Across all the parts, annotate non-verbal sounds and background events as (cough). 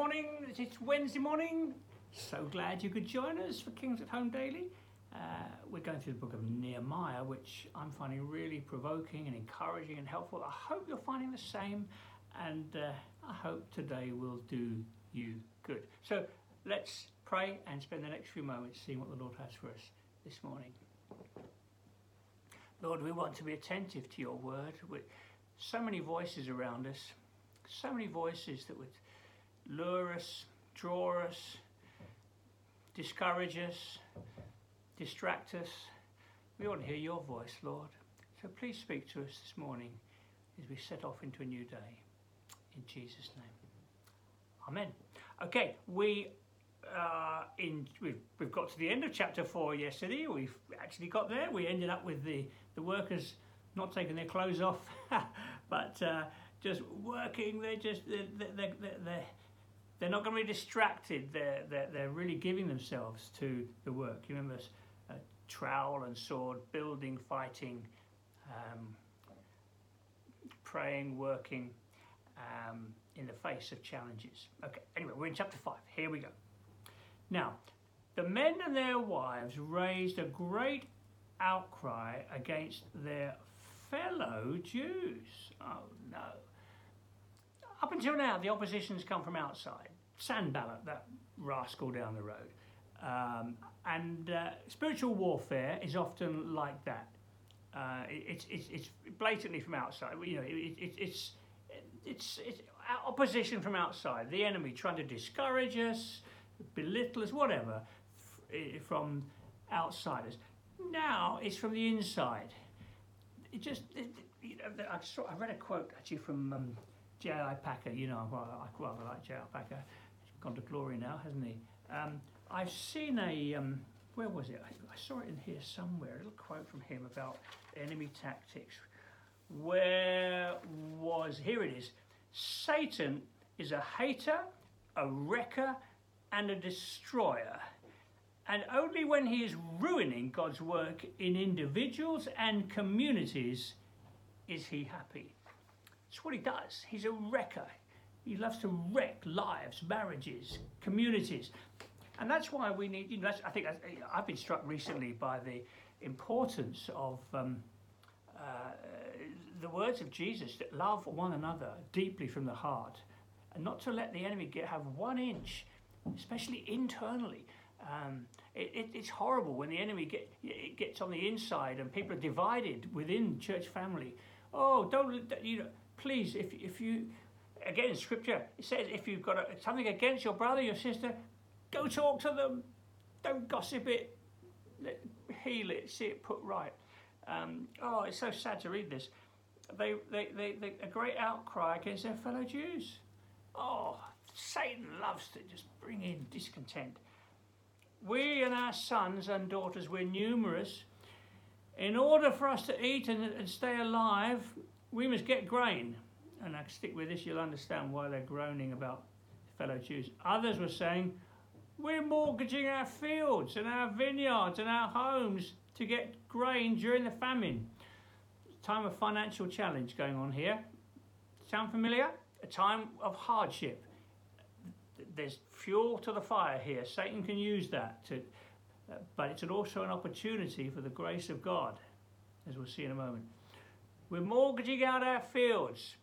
morning. It's Wednesday morning. So glad you could join us for Kings at Home Daily. Uh, we're going through the book of Nehemiah, which I'm finding really provoking and encouraging and helpful. I hope you're finding the same, and uh, I hope today will do you good. So let's pray and spend the next few moments seeing what the Lord has for us this morning. Lord, we want to be attentive to your word. With so many voices around us, so many voices that would lure us, draw us, discourage us, distract us. We want to hear your voice, Lord. So please speak to us this morning as we set off into a new day. In Jesus' name. Amen. Okay, we uh, in we've, we've got to the end of chapter four yesterday. We've actually got there. We ended up with the, the workers not taking their clothes off, (laughs) but uh, just working. They're just they're, they're, they're, they're not going to be distracted. They're, they're, they're really giving themselves to the work. You remember uh, trowel and sword, building, fighting, um, praying, working um, in the face of challenges. Okay, anyway, we're in chapter 5. Here we go. Now, the men and their wives raised a great outcry against their fellow Jews. Oh no. Until now, the opposition's come from outside. Sanballat, that rascal down the road. Um, and uh, spiritual warfare is often like that. Uh, it's, it's, it's blatantly from outside. You know, it, it, it's, it's, it's opposition from outside. The enemy trying to discourage us, belittle us, whatever, from outsiders. Now it's from the inside. It just, it, you know, I, saw, I read a quote actually from um, J.I. Packer. You know, I rather like J.I. Packer He's gone to glory now, hasn't he? Um, I've seen a, um, where was it? I, I, saw it in here somewhere, a little quote from him about enemy tactics. Where was, here it is. Satan is a hater, a wrecker, and a destroyer. And only when he is ruining God's work in individuals and communities is he happy. That's what he does. He's a wrecker. He loves to wreck lives, marriages, communities. And that's why we need, you know, I think I've been struck recently by the importance of um, uh, the words of Jesus that love one another deeply from the heart and not to let the enemy get have one inch, especially internally. Um, it, it, it's horrible when the enemy get, it gets on the inside and people are divided within church family. Oh, don't you know? Please, if if you again, scripture it says if you've got a, something against your brother, your sister, go talk to them. Don't gossip it. Heal it. See it put right. Um, oh, it's so sad to read this. They, they, they, they, a great outcry against their fellow Jews. Oh, Satan loves to just bring in discontent. We and our sons and daughters, we're numerous. In order for us to eat and, and stay alive, we must get grain and I stick with this, you'll understand why they're groaning about fellow Jews. Others were saying, We're mortgaging our fields and our vineyards and our homes to get grain during the famine. Time of financial challenge going on here. Sound familiar? A time of hardship. There's fuel to the fire here. Satan can use that to, uh, but it's also an opportunity for the grace of God, as we'll see in a moment. We're mortgaging out our fields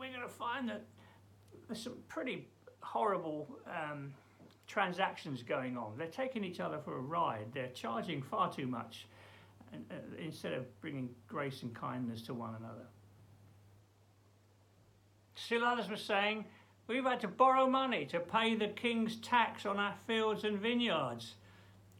we're going to find that there's some pretty horrible um, transactions going on. They're taking each other for a ride. They're charging far too much and, uh, instead of bringing grace and kindness to one another. Still others were saying, we've had to borrow money to pay the king's tax on our fields and vineyards.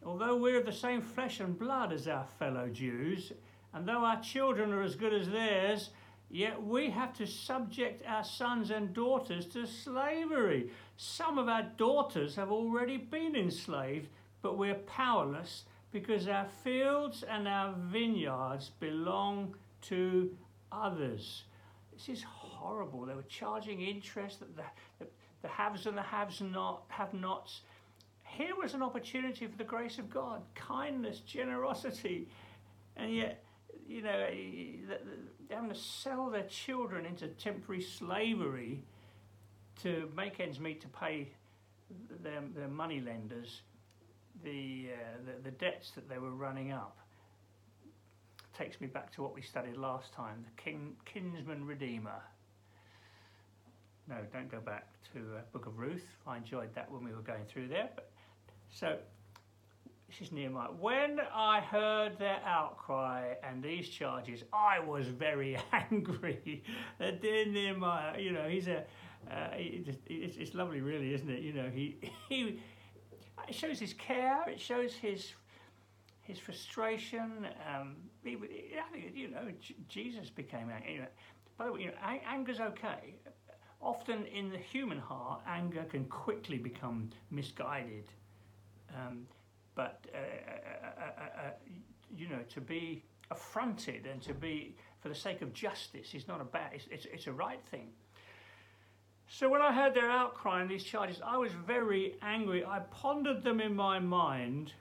Although we're of the same flesh and blood as our fellow Jews, and though our children are as good as theirs, Yet we have to subject our sons and daughters to slavery. Some of our daughters have already been enslaved, but we're powerless because our fields and our vineyards belong to others. This is horrible. They were charging interest, the, the, the haves and the haves not, have nots. Here was an opportunity for the grace of God, kindness, generosity, and yet you know, having to sell their children into temporary slavery to make ends meet to pay their, their money lenders the, uh, the, the debts that they were running up. Takes me back to what we studied last time, the king, kinsman redeemer. No, don't go back to uh, Book of Ruth. I enjoyed that when we were going through there. But, so this is Nehemiah. When I heard their outcry and these charges, I was very (laughs) angry. dear Nehemiah, you know, he's a, uh, it's, it's lovely, really, isn't it? You know, he, (laughs) he, it shows his care, it shows his, his frustration. Um, he, you know, Jesus became angry. You by the way, you know, anger's okay. Often in the human heart, anger can quickly become misguided. Um, but uh uh, uh, you know, to be affronted and to be for the sake of justice is not a bad. It's, it's, it's a right thing. So when I heard their outcry and these charges, I was very angry. I pondered them in my mind.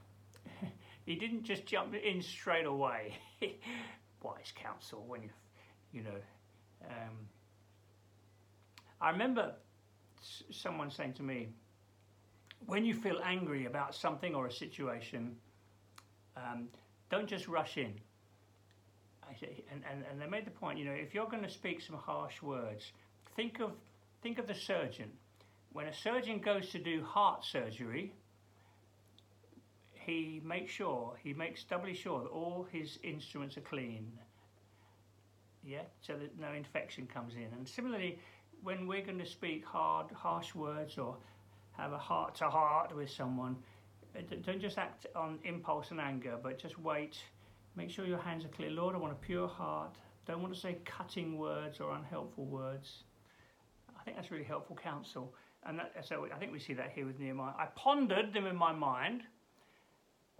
(laughs) he didn't just jump in straight away. (laughs) Wise counsel when you, you know. Um, I remember someone saying to me, when you feel angry about something or a situation, um, don't just rush in. And, and, and they made the point, you know, if you're going to speak some harsh words, think of, think of the surgeon. When a surgeon goes to do heart surgery, he makes sure, he makes doubly sure that all his instruments are clean. Yeah, so that no infection comes in. And similarly, when we're going to speak hard, harsh words or have a heart to heart with someone. Uh, don't just act on impulse and anger, but just wait. Make sure your hands are clear. Lord, I want a pure heart. Don't want to say cutting words or unhelpful words. I think that's really helpful counsel. And that, so I think we see that here with Nehemiah. I pondered them in my mind,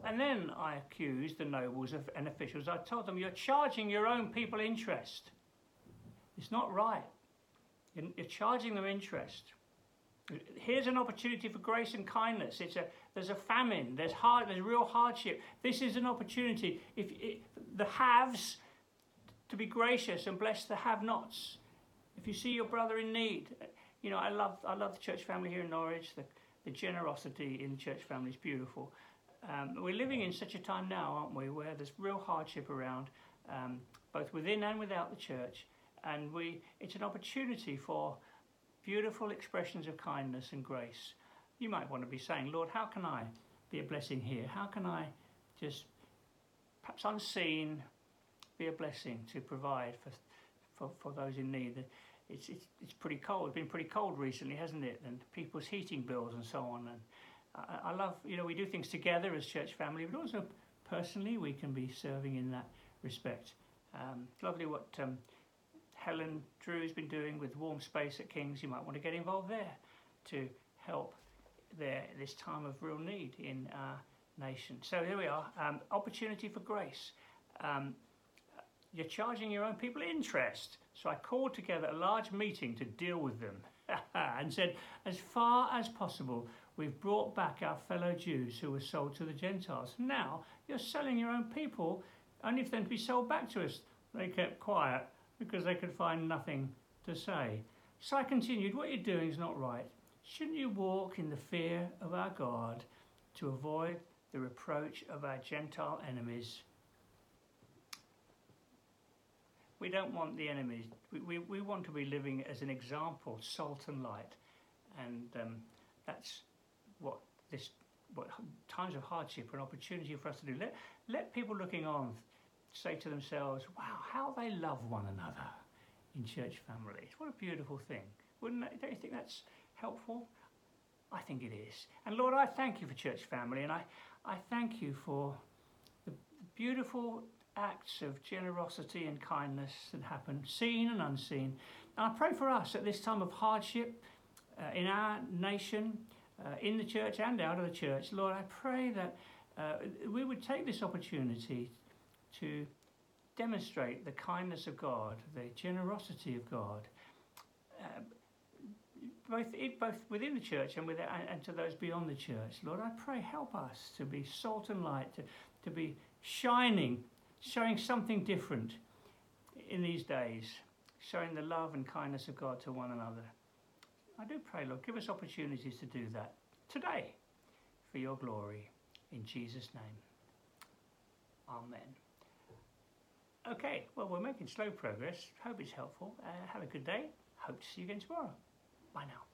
and then I accused the nobles and officials. I told them, You're charging your own people interest. It's not right. You're charging them interest. Here's an opportunity for grace and kindness. It's a, there's a famine, there's, hard, there's real hardship. This is an opportunity. If it, the haves, to be gracious and bless the have-nots. If you see your brother in need, you know, I love, I love the church family here in Norwich. The, the generosity in the church family is beautiful. Um, we're living in such a time now, aren't we, where there's real hardship around, um, both within and without the church. And we, it's an opportunity for beautiful expressions of kindness and grace. You might want to be saying, Lord, how can I be a blessing here? How can I just, perhaps unseen, be a blessing to provide for, for, for those in need? It's, it's, it's pretty cold. It's been pretty cold recently, hasn't it? And people's heating bills and so on. And I, I love, you know, we do things together as church family, but also personally we can be serving in that respect. Um, lovely what um, Helen Drew has been doing with Warm Space at King's. You might want to get involved there to help there this time of real need in our nation. So here we are, um, opportunity for grace. Um, you're charging your own people interest. So I called together a large meeting to deal with them (laughs) and said, as far as possible, we've brought back our fellow Jews who were sold to the Gentiles. Now you're selling your own people only for them to be sold back to us. They kept quiet because they could find nothing to say. So I continued, What you're doing is not right. Shouldn't you walk in the fear of our God to avoid the reproach of our Gentile enemies? We don't want the enemies. We, we, we want to be living as an example, salt and light. And um, that's what this what times of hardship are an opportunity for us to do. Let, let people looking on say to themselves, wow, how they love one another in church families. What a beautiful thing. Wouldn't that, don't you think that's helpful? I think it is. And Lord, I thank you for church family and I, I thank you for the beautiful acts of generosity and kindness that happen, seen and unseen. And I pray for us at this time of hardship uh, in our nation, uh, in the church and out of the church. Lord, I pray that uh, we would take this opportunity to demonstrate the kindness of God, the generosity of God, uh, both, both within the church and, with, and, and to those beyond the church. Lord, I pray, help us to be salt and light, to, to be shining, showing something different in these days, showing the love and kindness of God to one another. I do pray, Lord, give us opportunities to do that today for your glory. In Jesus' name. Amen. Okay, well, we're making slow progress. Hope it's helpful. Uh, have a good day. Hope to see you again tomorrow. Bye now.